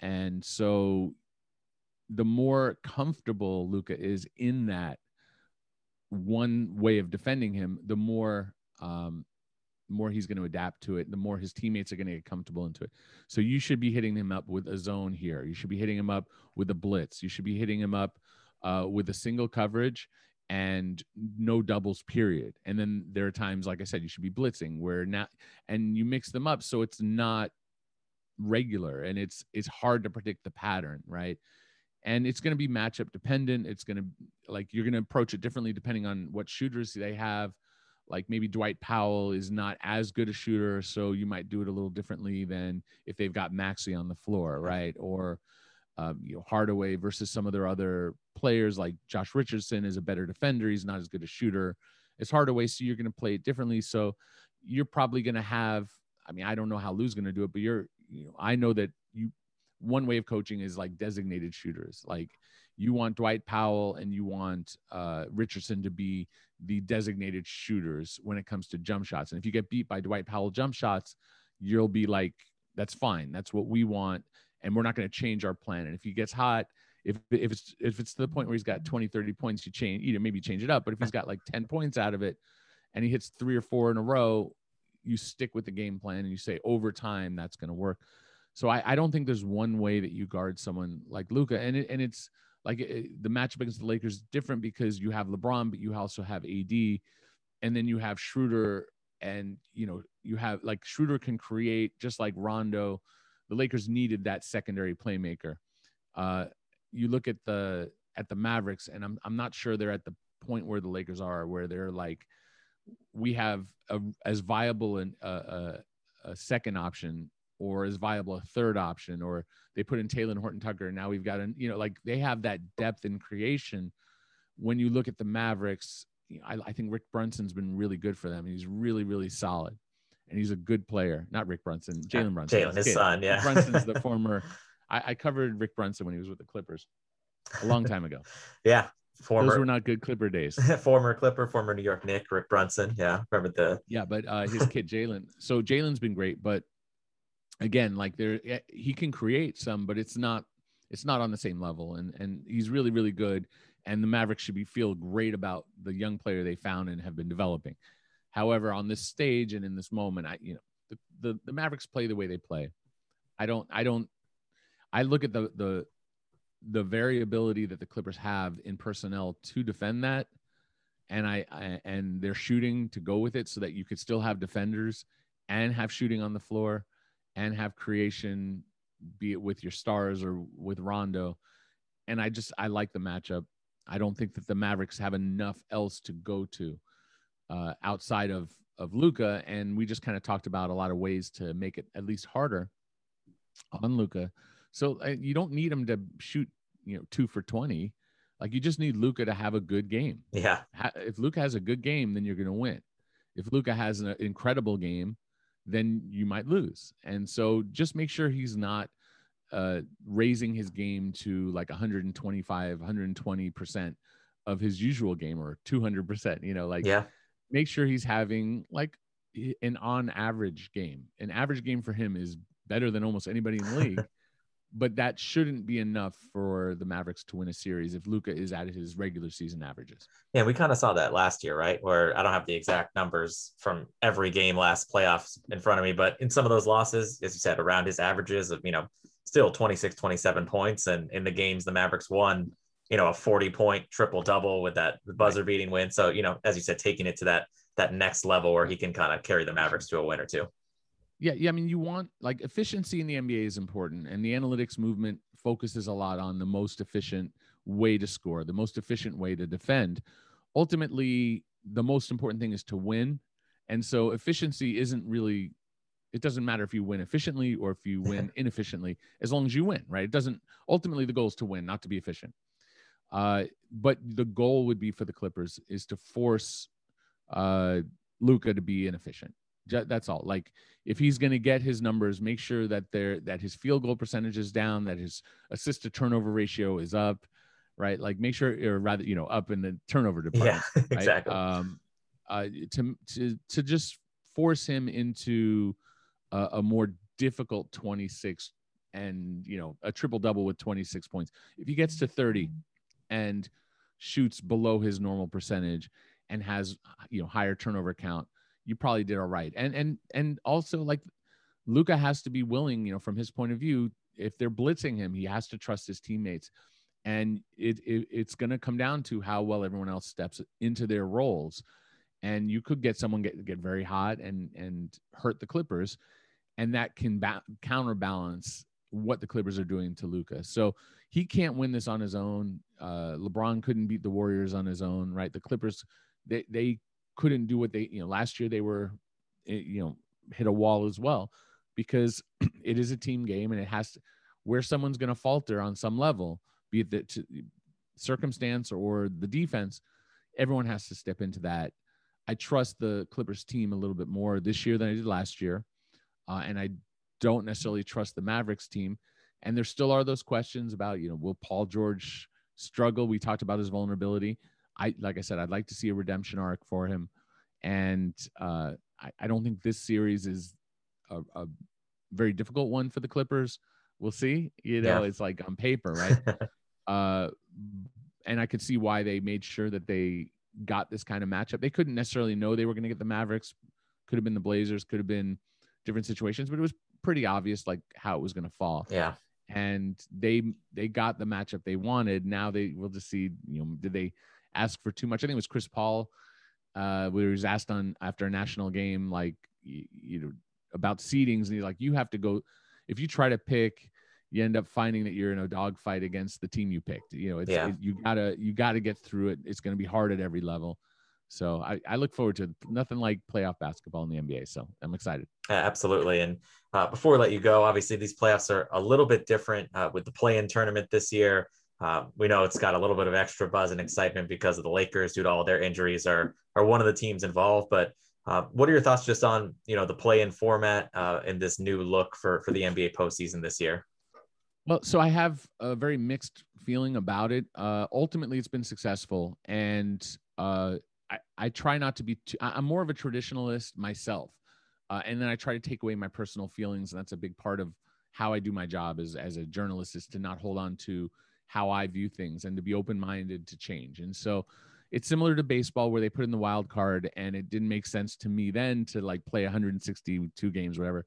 Speaker 2: and so the more comfortable Luka is in that one way of defending him, the more um, more he's going to adapt to it, the more his teammates are going to get comfortable into it. So you should be hitting him up with a zone here. You should be hitting him up with a blitz. You should be hitting him up uh, with a single coverage and no doubles period and then there are times like i said you should be blitzing where not and you mix them up so it's not regular and it's it's hard to predict the pattern right and it's going to be matchup dependent it's going to like you're going to approach it differently depending on what shooters they have like maybe Dwight Powell is not as good a shooter so you might do it a little differently than if they've got Maxi on the floor right or um, you know Hardaway versus some of their other players like Josh Richardson is a better defender. He's not as good a shooter as Hardaway, so you're going to play it differently. So you're probably going to have. I mean, I don't know how Lue's going to do it, but you're. You know, I know that you. One way of coaching is like designated shooters. Like you want Dwight Powell and you want uh, Richardson to be the designated shooters when it comes to jump shots. And if you get beat by Dwight Powell jump shots, you'll be like, that's fine. That's what we want and we're not going to change our plan. And if he gets hot, if if it's if it's to the point where he's got 20, 30 points, you change, you know, maybe change it up. But if he's got like 10 points out of it and he hits three or four in a row, you stick with the game plan and you say over time that's going to work. So I, I don't think there's one way that you guard someone like Luka, and it, and it's like it, the matchup against the Lakers is different because you have LeBron, but you also have AD, and then you have Schroeder, and you know you have like Schroeder can create just like Rondo the Lakers needed that secondary playmaker. Uh, you look at the at the Mavericks, and I'm I'm not sure they're at the point where the Lakers are, where they're like, we have a, as viable an, a, a, a second option or is viable a third option, or they put in Talen Horton Tucker, and now we've got an you know like they have that depth in creation. When you look at the Mavericks, I, I think Rick Brunson's been really good for them. He's really really solid and he's a good player. Not Rick Brunson, Jalen Brunson.
Speaker 1: Jalen, his kid. son, yeah.
Speaker 2: Brunson's the former. I, I, covered Rick Brunson when he was with the Clippers a long time ago.
Speaker 1: yeah,
Speaker 2: former. Those were not good Clipper days.
Speaker 1: former Clipper, former New York Knick, Rick Brunson. Yeah, remember the.
Speaker 2: Yeah, but uh, his kid Jalen. So Jalen's been great, but again, like there, eh, he can create some, but it's not. It's not on the same level, and and he's really really good. And the Mavericks should be feel great about the young player they found and have been developing. However, on this stage and in this moment, I you know the, the, the Mavericks play the way they play. I don't I don't I look at the the the variability that the Clippers have in personnel to defend that, and I, I and they're shooting to go with it so that you could still have defenders and have shooting on the floor and have creation, be it with your stars or with Rondo. and I just I like the matchup. I don't think that the Mavericks have enough else to go to uh, outside of of Luka, and we just kind of talked about a lot of ways to make it at least harder on Luka. So uh, you don't need him to shoot, you know, two for twenty. Like you just need Luka to have a good game.
Speaker 1: Yeah.
Speaker 2: If Luka has a good game, then you're going to win. If Luka has an incredible game, then you might lose. And so just make sure he's not uh, raising his game to like 125, 120 percent of his usual game or 200 percent. You know, like
Speaker 1: yeah,
Speaker 2: make sure he's having like an on average game. An average game for him is better than almost anybody in the league. but that shouldn't be enough for the Mavericks to win a series if Luka is at his regular season averages.
Speaker 1: Yeah, we kind of saw that last year, right? Where I don't have the exact numbers from every game last playoffs in front of me, but in some of those losses, as you said, around his averages of, you know, still 26, 27 points. And in the games the Mavericks won, you know, a 40 point triple double with that buzzer beating win. So, you know, as you said, taking it to that that next level where he can kind of carry the Mavericks to a win or two.
Speaker 2: Yeah, yeah. I mean, you want like efficiency in the NBA is important, and the analytics movement focuses a lot on the most efficient way to score, the most efficient way to defend. Ultimately, the most important thing is to win, and so efficiency isn't really. It doesn't matter if you win efficiently or if you win inefficiently, as long as you win, right? It doesn't. Ultimately, the goal is to win, not to be efficient. Uh, but the goal would be for the Clippers is to force uh, Luka to be inefficient that's all. Like if he's going to get his numbers, make sure that they're that his field goal percentage is down, that his assist to turnover ratio is up, right? Like make sure, or rather, you know, up in the turnover department.
Speaker 1: Yeah, exactly.
Speaker 2: Right? Um, uh, to to to just force him into a, a more difficult 26 and you know a triple double with 26 points. If he gets to 30 and shoots below his normal percentage and has you know higher turnover count you probably did all right. And and and also like Luka has to be willing, you know, from his point of view, if they're blitzing him, he has to trust his teammates. And it, it it's going to come down to how well everyone else steps into their roles. And you could get someone get get very hot and and hurt the Clippers, and that can ba- counterbalance what the Clippers are doing to Luka. So he can't win this on his own. Uh, LeBron couldn't beat the Warriors on his own, right? The Clippers, they they couldn't do what they you know last year they were eh, you know hit a wall as well because it is a team game and it has to where someone's going to falter on some level be it the circumstance or the defense everyone has to step into that. I trust the clippers team a little bit more this year than i did last year uh, and i don't necessarily trust the mavericks team. And there still are those questions about you know will paul george struggle? We talked about his vulnerability I like I said, I'd like to see a redemption arc for him, and uh, I, I, don't think this series is a, a, very difficult one for the Clippers. We'll see. You know, yeah. it's like on paper, right? uh, and I could see why they made sure that they got this kind of matchup. They couldn't necessarily know they were going to get the Mavericks. Could have been the Blazers. Could have been different situations, but it was pretty obvious like how it was going to fall.
Speaker 1: Yeah.
Speaker 2: And they they got the matchup they wanted. Now they will just see. You know, did they ask for too much. I think it was Chris Paul, uh, where he was asked on after a national game, like you, you know, about seedings, and he's like, you have to go. If you try to pick, you end up finding that you're in a dogfight against the team you picked. You know, it's yeah. it, you gotta you gotta get through it. It's going to be hard at every level. So I, I look forward to nothing like playoff basketball in the NBA. So I'm excited.
Speaker 1: absolutely. And uh, before we let you go, obviously these playoffs are a little bit different uh, with the play-in tournament this year. Uh, we know it's got a little bit of extra buzz and excitement because of the Lakers due to all their injuries are are one of the teams involved. But uh, what are your thoughts just on you know the play-in format uh, and this new look for for the NBA postseason this year?
Speaker 2: Well, so I have a very mixed feeling about it. Uh, ultimately, it's been successful, and uh, I, I try not to be. Too, I'm more of a traditionalist myself, uh, and then I try to take away my personal feelings, and that's a big part of how I do my job as as a journalist is to not hold on to how I view things and to be open minded to change. And so it's similar to baseball where they put in the wild card and it didn't make sense to me then to like play 162 games, whatever,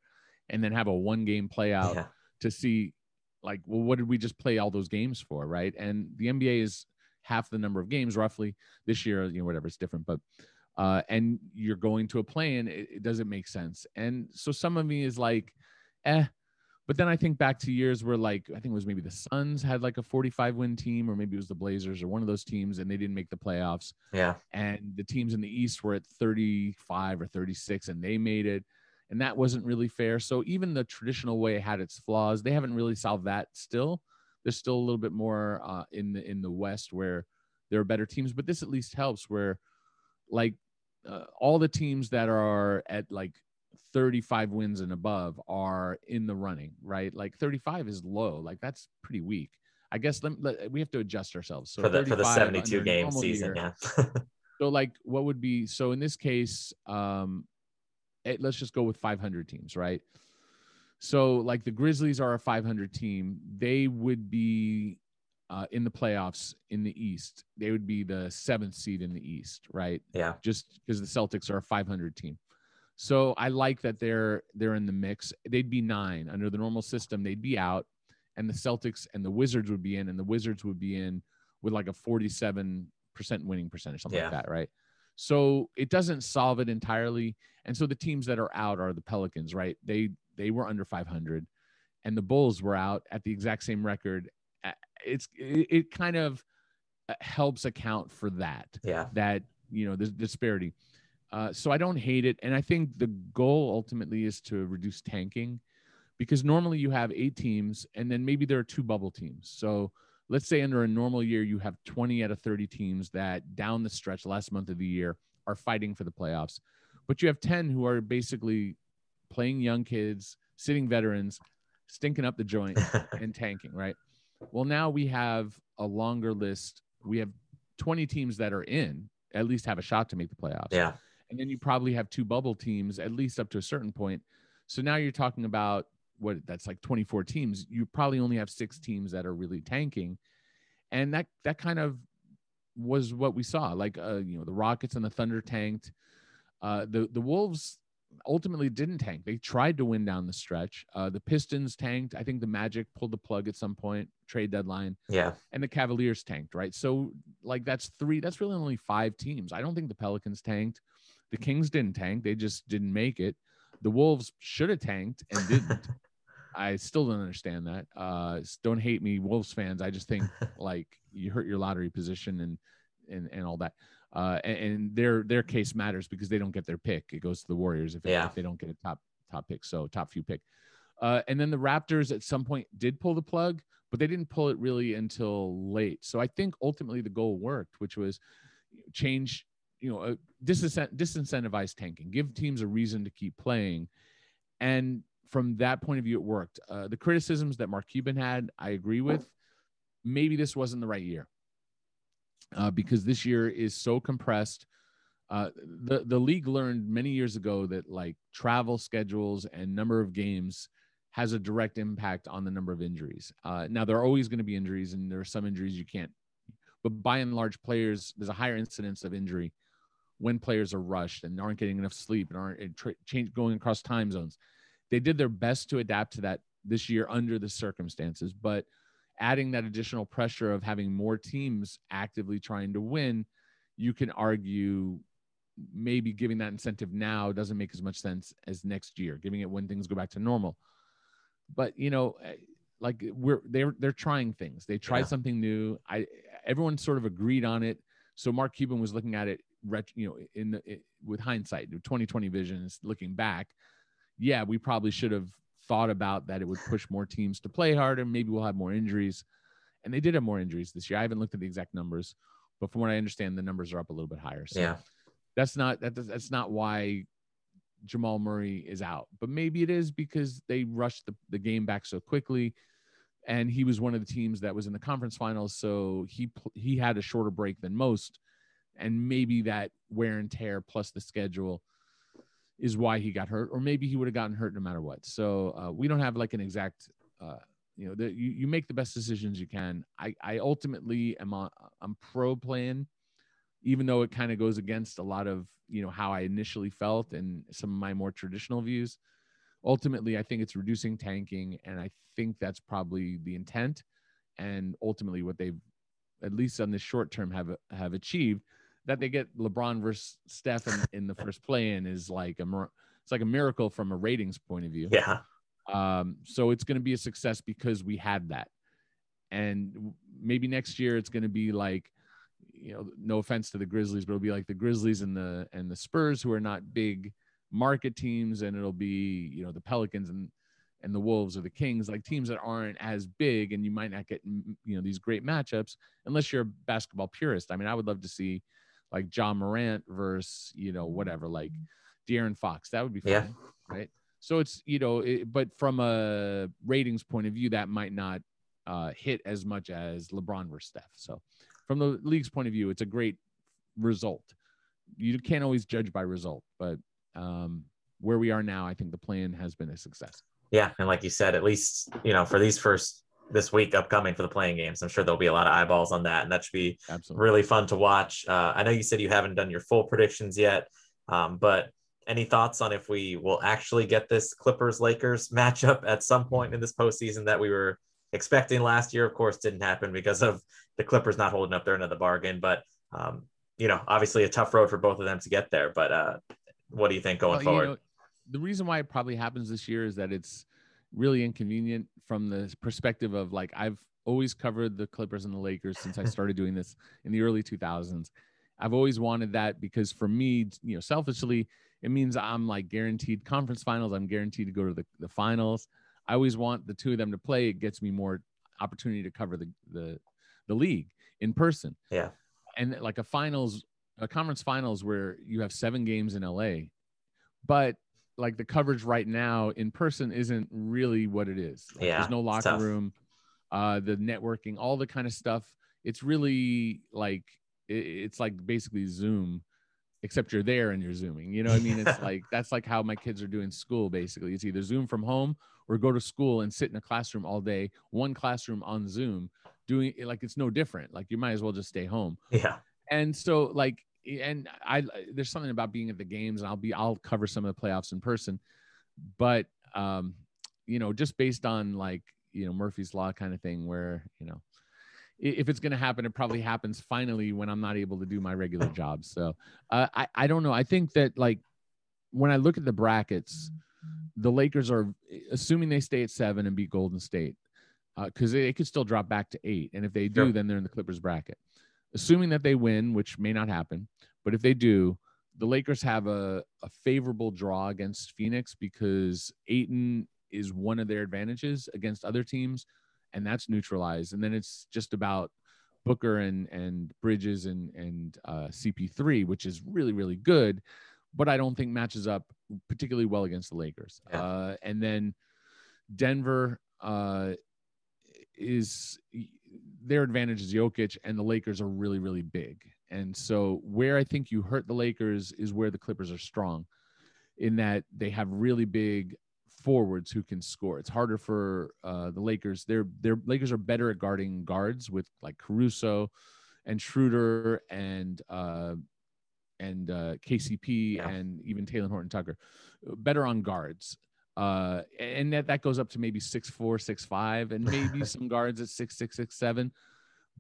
Speaker 2: and then have a one game play out yeah. to see like, well, what did we just play all those games for? Right. And the NBA is half the number of games roughly this year, you know, whatever, it's different, but uh, and you're going to a play and it, it doesn't make sense. And so some of me is like, eh, But then I think back to years where like I think it was maybe the Suns had like a 45 win team, or maybe it was the Blazers or one of those teams, and they didn't make the playoffs.
Speaker 1: Yeah.
Speaker 2: And the teams in the East were at 35 or 36, and they made it, and that wasn't really fair. So even the traditional way had its flaws. They haven't really solved that still. There's still a little bit more uh, in the in the West where there are better teams, but this at least helps where like uh, all the teams that are at like 35 wins and above are in the running, right? Like 35 is low. Like that's pretty weak. I guess let, let, we have to adjust ourselves. So
Speaker 1: for the for the 72 game season,
Speaker 2: year, yeah. so like what would be so in this case, um, it, let's just go with 500 teams, right? So like the Grizzlies are a 500 team. They would be uh, in the playoffs in the East. They would be the seventh seed in the East, right?
Speaker 1: Yeah.
Speaker 2: Just because the Celtics are a 500 team. So I like that they're they're in the mix. They'd be nine under the normal system. They'd be out, and the Celtics and the Wizards would be in, and the Wizards would be in with like a 47 percent winning percentage, something yeah. like that, right? So it doesn't solve it entirely. And so the teams that are out are the Pelicans, right? They they were under 500, and the Bulls were out at the exact same record. It's it, it kind of uh, helps account for that.
Speaker 1: Yeah.
Speaker 2: That you know the disparity. Uh, so I don't hate it, and I think the goal ultimately is to reduce tanking, because normally you have eight teams, and then maybe there are two bubble teams. So let's say under a normal year you have 20 out of 30 teams that down the stretch last month of the year are fighting for the playoffs, but you have 10 who are basically playing young kids, sitting veterans, stinking up the joint, and tanking. Right. Well, now we have a longer list. We have 20 teams that are in, at least have a shot to make the playoffs.
Speaker 1: Yeah
Speaker 2: and then you probably have two bubble teams at least up to a certain point. So now you're talking about what that's like 24 teams. You probably only have six teams that are really tanking, and that that kind of was what we saw. Like uh, you know, the Rockets and the Thunder tanked. Uh, the the Wolves ultimately didn't tank. They tried to win down the stretch. Uh, the Pistons tanked. I think the Magic pulled the plug at some point, trade deadline.
Speaker 1: Yeah.
Speaker 2: And the Cavaliers tanked, right? So, like, that's three, that's really only five teams. I don't think the Pelicans tanked. The Kings didn't tank; they just didn't make it. The Wolves should have tanked and didn't. I still don't understand that. Uh, don't hate me, Wolves fans. I just think like you hurt your lottery position and and and all that. Uh, and, and, their their case matters because they don't get their pick. It goes to the Warriors if,
Speaker 1: yeah.
Speaker 2: if they don't get a top top pick. So top few pick. Uh, and then the Raptors at some point did pull the plug, but they didn't pull it really until late. So I think ultimately the goal worked, which was change you know, uh, disincentivize tanking, give teams a reason to keep playing. And from that point of view, it worked. Uh, the criticisms that Mark Cuban had, I agree with. Maybe this wasn't the right year uh, because this year is so compressed. Uh, the the league learned many years ago that like travel schedules and number of games has a direct impact on the number of injuries. Uh, now there are always going to be injuries, and there are some injuries you can't. But by and large, players there's a higher incidence of injury when players are rushed and aren't getting enough sleep and aren't and tra- change going across time zones. They did their best to adapt to that this year under the circumstances, but adding that additional pressure of having more teams actively trying to win, you can argue maybe giving that incentive now doesn't make as much sense as next year, giving it when things go back to normal. But you know, eh, like we're they're they're trying things. They tried yeah. something new. I everyone sort of agreed on it. So Mark Cuban was looking at it you know in the it, with hindsight 2020 vision is looking back yeah we probably should have thought about that it would push more teams to play harder. Maybe we'll have more injuries. And they did have more injuries this year. I haven't looked at the exact numbers but from what i understand the numbers are up a little bit higher. So
Speaker 1: yeah.
Speaker 2: that's not that, that's not why jamal murray is out. But maybe it is because they rushed the, the game back so quickly and he was one of the teams that was in the conference finals so he he had a shorter break than most and maybe that wear and tear plus the schedule is why he got hurt, or maybe he would have gotten hurt no matter what. So uh, we don't have like an exact, uh, you know, the, you, you make the best decisions you can. I, I ultimately am on, I'm pro plan, even though it kind of goes against a lot of, you know, how I initially felt and some of my more traditional views. Ultimately, I think it's reducing tanking, and I think that's probably the intent, and ultimately what they've, at least on the short term, have have achieved that they get LeBron versus Steph in, in the first play in is like a it's like a miracle from a ratings point of view.
Speaker 1: Yeah.
Speaker 2: Um, so it's going to be a success because we had that. And maybe next year it's going to be like, you know, no offense to the Grizzlies, but it'll be like the Grizzlies and the and the Spurs who are not big market teams, and it'll be you know the Pelicans and and the Wolves or the Kings, like teams that aren't as big, and you might not get you know these great matchups unless you're a basketball purist. I mean, I would love to see like Ja Morant versus you know whatever like De'Aaron Fox. That would be fun,
Speaker 1: Yeah.
Speaker 2: right? So it's you know, it, but from a ratings point of view, that might not uh, hit as much as LeBron versus Steph. So from the league's point of view, it's a great result. You can't always judge by result, but um, where we are now, I think the plan has been a success.
Speaker 1: Yeah, and like you said, at least you know for these first this week upcoming for the play-in games, I'm sure there'll be a lot of eyeballs on that, and that should be
Speaker 2: Absolutely.
Speaker 1: really fun to watch. Uh, I know you said you haven't done your full predictions yet, um, but any thoughts on if we will actually get this Clippers Lakers matchup at some point in this postseason that we were expecting last year? Of course, didn't happen because of the Clippers not holding up their end of the bargain. But um, you know, obviously a tough road for both of them to get there. But uh, what do you think going
Speaker 2: Well, you
Speaker 1: forward?
Speaker 2: know, the reason why it probably happens this year is that it's really inconvenient from the perspective of like I've always covered the Clippers and the Lakers since I started doing this in the early 2000s. I've always wanted that because for me, you know, selfishly, it means I'm like guaranteed conference finals. I'm guaranteed to go to the, the finals. I always want the two of them to play. It gets me more opportunity to cover the the, the league in person.
Speaker 1: Yeah.
Speaker 2: And like a finals, a conference finals where you have seven games in LA, but like the coverage right now in person isn't really what it is. Like,
Speaker 1: Yeah,
Speaker 2: There's no locker room, uh, the networking, all the kind of stuff. It's really like it, it's like basically Zoom, except you're there and you're zooming. You know what I mean? It's like that's like how my kids are doing school basically. It's either Zoom from home or go to school and sit in a classroom all day, one classroom on Zoom, doing it like it's no different. Like you might as well just stay home
Speaker 1: Yeah.
Speaker 2: and so like and i there's something about being at the games and i'll be i'll cover some of the playoffs in person but um you know just based on like you know murphy's law kind of thing where you know if it's going to happen it probably happens finally when i'm not able to do my regular job. So uh, i i don't know. I think that like when i look at the brackets the lakers are assuming they stay at seven and beat golden state because they, they could still drop back to eight and if they do
Speaker 1: Sure.
Speaker 2: then they're in the clippers bracket assuming that they win, which may not happen, but if they do, the Lakers have a, a favorable draw against Phoenix because Ayton is one of their advantages against other teams, and that's neutralized. And then it's just about Booker and and Bridges and and uh, CP3, which is really really good, but I don't think matches up particularly well against the Lakers.
Speaker 1: Yeah.
Speaker 2: Uh, and then Denver uh, is their advantage is Jokic, and the Lakers are really, really big. And so, where I think you hurt the Lakers is where the Clippers are strong, in that they have really big forwards who can score. It's harder for uh, the Lakers. Their their Lakers are better at guarding guards with like Caruso and Schroeder and uh, and uh, KCP
Speaker 1: Yeah.
Speaker 2: and even Talen Horton Tucker, better on guards. Uh, and that, that goes up to maybe six four, six five, and maybe some guards at six six, six seven.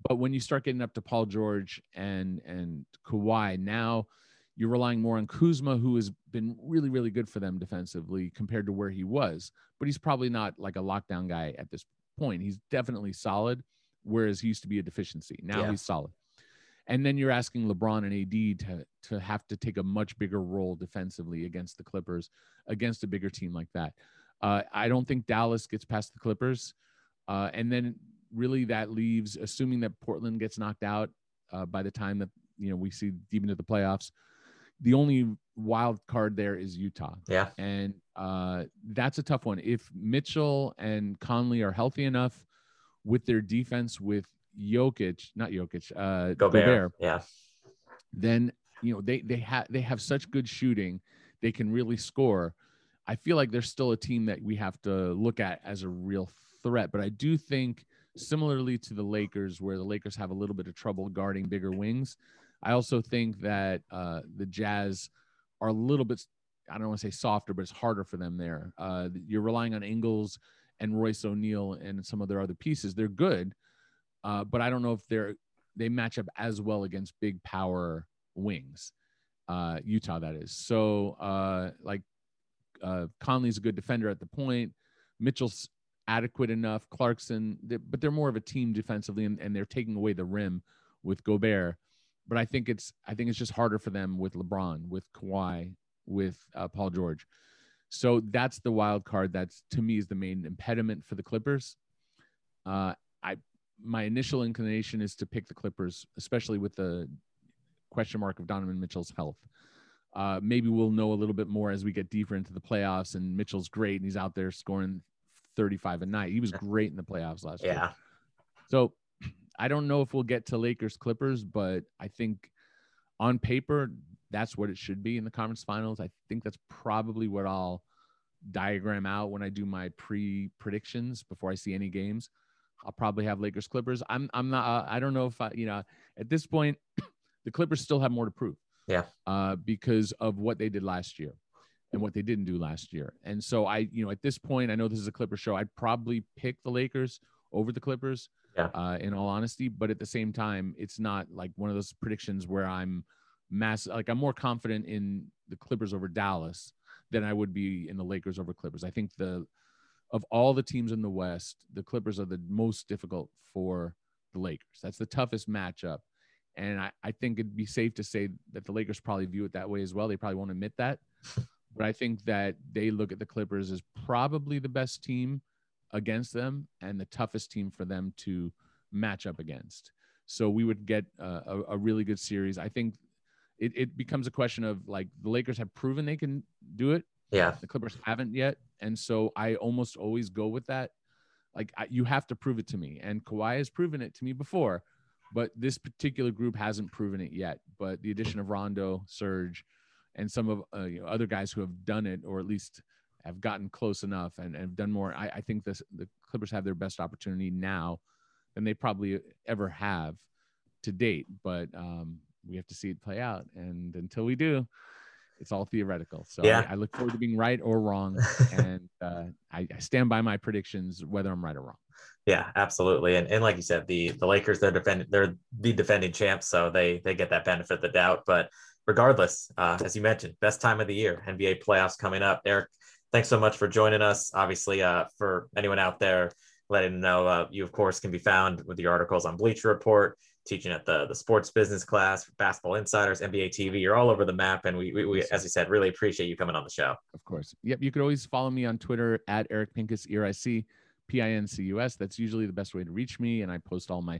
Speaker 2: But when you start getting up to Paul George and and Kawhi, now you're relying more on Kuzma, who has been really, really good for them defensively compared to where he was. But he's probably not like a lockdown guy at this point. He's definitely solid, whereas he used to be a deficiency. Now
Speaker 1: Yeah.
Speaker 2: he's solid. And then you're asking LeBron and AD to to have to take a much bigger role defensively against the Clippers, against a bigger team like that. Uh, I don't think Dallas gets past the Clippers, uh, and then really that leaves, assuming that Portland gets knocked out uh, by the time that you know we see deep into the playoffs. The only wild card there is Utah,
Speaker 1: Yeah.
Speaker 2: and uh, that's a tough one. If Mitchell and Conley are healthy enough with their defense, with Jokic, not Jokic, uh,
Speaker 1: Gobert.
Speaker 2: Gobert
Speaker 1: Yeah.
Speaker 2: then you know they they have they have such good shooting they can really score i feel like they're still a team that we have to look at as a real threat but i do think similarly to the lakers where the lakers have a little bit of trouble guarding bigger wings i also think that uh, the jazz are a little bit i don't want to say softer but it's harder for them there uh, you're relying on ingles and royce o'neal and some of their other pieces they're good uh, but i don't know if they're they match up as well against big power wings. Uh, Utah, that is. So, uh, like, uh, Conley's a good defender at the point. Mitchell's adequate enough. Clarkson, but they're more of a team defensively, and, and they're taking away the rim with Gobert. But I think it's I think it's just harder for them with LeBron, with Kawhi, with uh, Paul George. So that's the wild card. That's to me is the main impediment for the Clippers. Uh, I my initial inclination is to pick the Clippers, especially with the question mark of Donovan Mitchell's health. Uh, maybe we'll know a little bit more as we get deeper into the playoffs. And Mitchell's great, and he's out there scoring 35 a night. He was great in the playoffs last
Speaker 1: yeah.
Speaker 2: year. So I don't know if we'll get to Lakers Clippers, but I think on paper that's what it should be in the conference finals. I think that's probably what I'll diagram out when I do my pre predictions before I see any games. I'll probably have Lakers Clippers. I'm I'm not uh, I don't know if I you know at this point the Clippers still have more to prove.
Speaker 1: Yeah.
Speaker 2: Uh, because of what they did last year and what they didn't do last year. And so I, you know, at this point, I know this is a Clipper show. I'd probably pick the Lakers over the Clippers.
Speaker 1: Yeah.
Speaker 2: Uh, in all honesty, but at the same time, it's not like one of those predictions where I'm mass like I'm more confident in the Clippers over Dallas than I would be in the Lakers over Clippers. I think the of all the teams in the West, the Clippers are the most difficult for the Lakers. That's the toughest matchup. And I, I think it'd be safe to say that the Lakers probably view it that way as well. They probably won't admit that. but I think that they look at the Clippers as probably the best team against them and the toughest team for them to match up against. So we would get a, a really good series. I think it, it becomes a question of like the Lakers have proven they can do it.
Speaker 1: Yeah.
Speaker 2: The Clippers haven't yet. And so I almost always go with that. Like I, you have to prove it to me. And Kawhi has proven it to me before, but this particular group hasn't proven it yet. But the addition of Rondo, Serge, and some of uh, you know, other guys who have done it, or at least have gotten close enough and, and have done more. I, I think this, the Clippers have their best opportunity now than they probably ever have to date. But um, we have to see it play out. And until we do, it's all theoretical. So
Speaker 1: yeah.
Speaker 2: I, I look forward to being right or wrong. and uh, I, I, stand by my predictions, whether I'm right or wrong.
Speaker 1: Yeah, absolutely. And, and like you said, the, the Lakers, they're defending, they're the defending champs. So they, they get that benefit of the doubt, but regardless, uh, as you mentioned, best time of the year, NBA playoffs coming up. Eric, thanks so much for joining us. Obviously, uh, for anyone out there, letting them know uh, you, of course, can be found with your articles on Bleacher Report teaching at the the sports business class, Basketball Insiders, NBA TV. You're all over the map, and we, we, we as you said, really appreciate you coming on the show.
Speaker 2: Of course. Yep. You could always follow me on Twitter at Eric Pincus, E R I C P I N C U S. That's usually the best way to reach me, and I post all my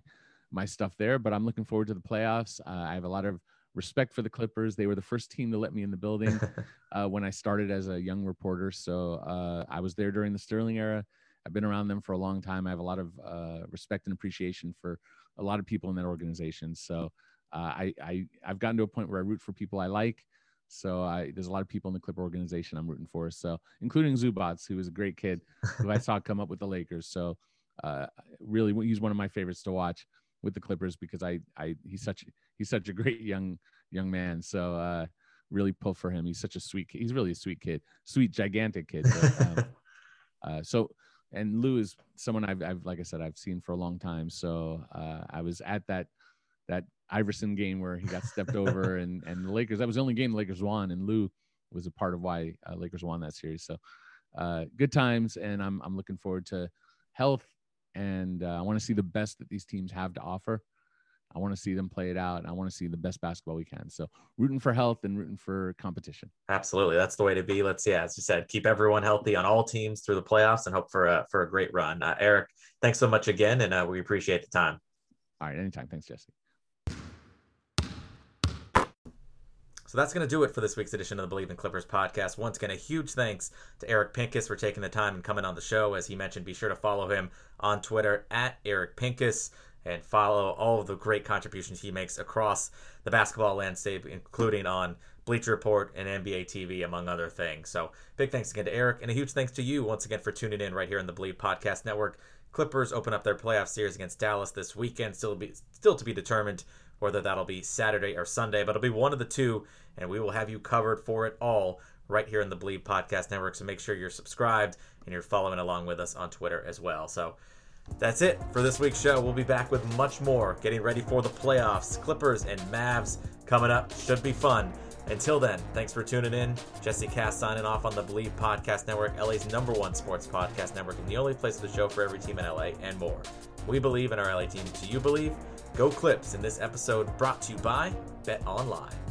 Speaker 2: my stuff there. But I'm looking forward to the playoffs. Uh, I have a lot of respect for the Clippers. They were the first team to let me in the building uh, when I started as a young reporter. So uh, I was there during the Sterling era. I've been around them for a long time. I have a lot of uh, respect and appreciation for a lot of people in that organization. So uh, I, I I've gotten to a point where I root for people I like. So I, there's a lot of people in the Clipper organization I'm rooting for. So including Zubac, who was a great kid who I saw come up with the Lakers. So uh, really, he's one of my favorites to watch with the Clippers because I, I he's such he's such a great young young man. So uh, really pull for him. He's such a sweet. He's really a sweet kid, sweet gigantic kid. But, um, uh, so and Lue is someone I've, I've, like I said, I've seen for a long time. So uh, I was at that that Iverson game where he got stepped over, and and the Lakers. That was the only game the Lakers won, and Lue was a part of why uh, Lakers won that series. So uh, good times, and I'm I'm looking forward to health, and uh, I want to see the best that these teams have to offer. I want to see them play it out. And I want to see the best basketball we can. So rooting for health and rooting for competition.
Speaker 1: Absolutely, that's the way to be. Let's yeah, as you said, keep everyone healthy on all teams through the playoffs and hope for a for a great run. Uh, Eric, thanks so much again, and uh, we appreciate the time.
Speaker 2: All right, anytime. Thanks, Jesse.
Speaker 1: So that's going to do it for this week's edition of the Bleav in Clippers podcast. Once again, a huge thanks to Eric Pincus for taking the time and coming on the show. As he mentioned, be sure to follow him on Twitter at Eric Pincus and follow all of the great contributions he makes across the basketball landscape, including on Bleacher Report and NBA TV, among other things. So, big thanks again to Eric, and a huge thanks to you once again for tuning in right here on the Bleav Podcast Network. Clippers open up their playoff series against Dallas this weekend. Still be still to be determined whether that'll be Saturday or Sunday, but it'll be one of the two, and we will have you covered for it all right here in the Bleav Podcast Network. So make sure you're subscribed and you're following along with us on Twitter as well. So That's it for this week's show. We'll be back with much more, getting ready for the playoffs. Clippers and Mavs coming up. Should be fun. Until then, thanks for tuning in. Jesse Cass signing off on the Bleav Podcast Network, LA's number one sports podcast network, and the only place for the show for every team in LA and more. We believe in our LA team. Do you believe? Go Clips in this episode brought to you by Bet Online.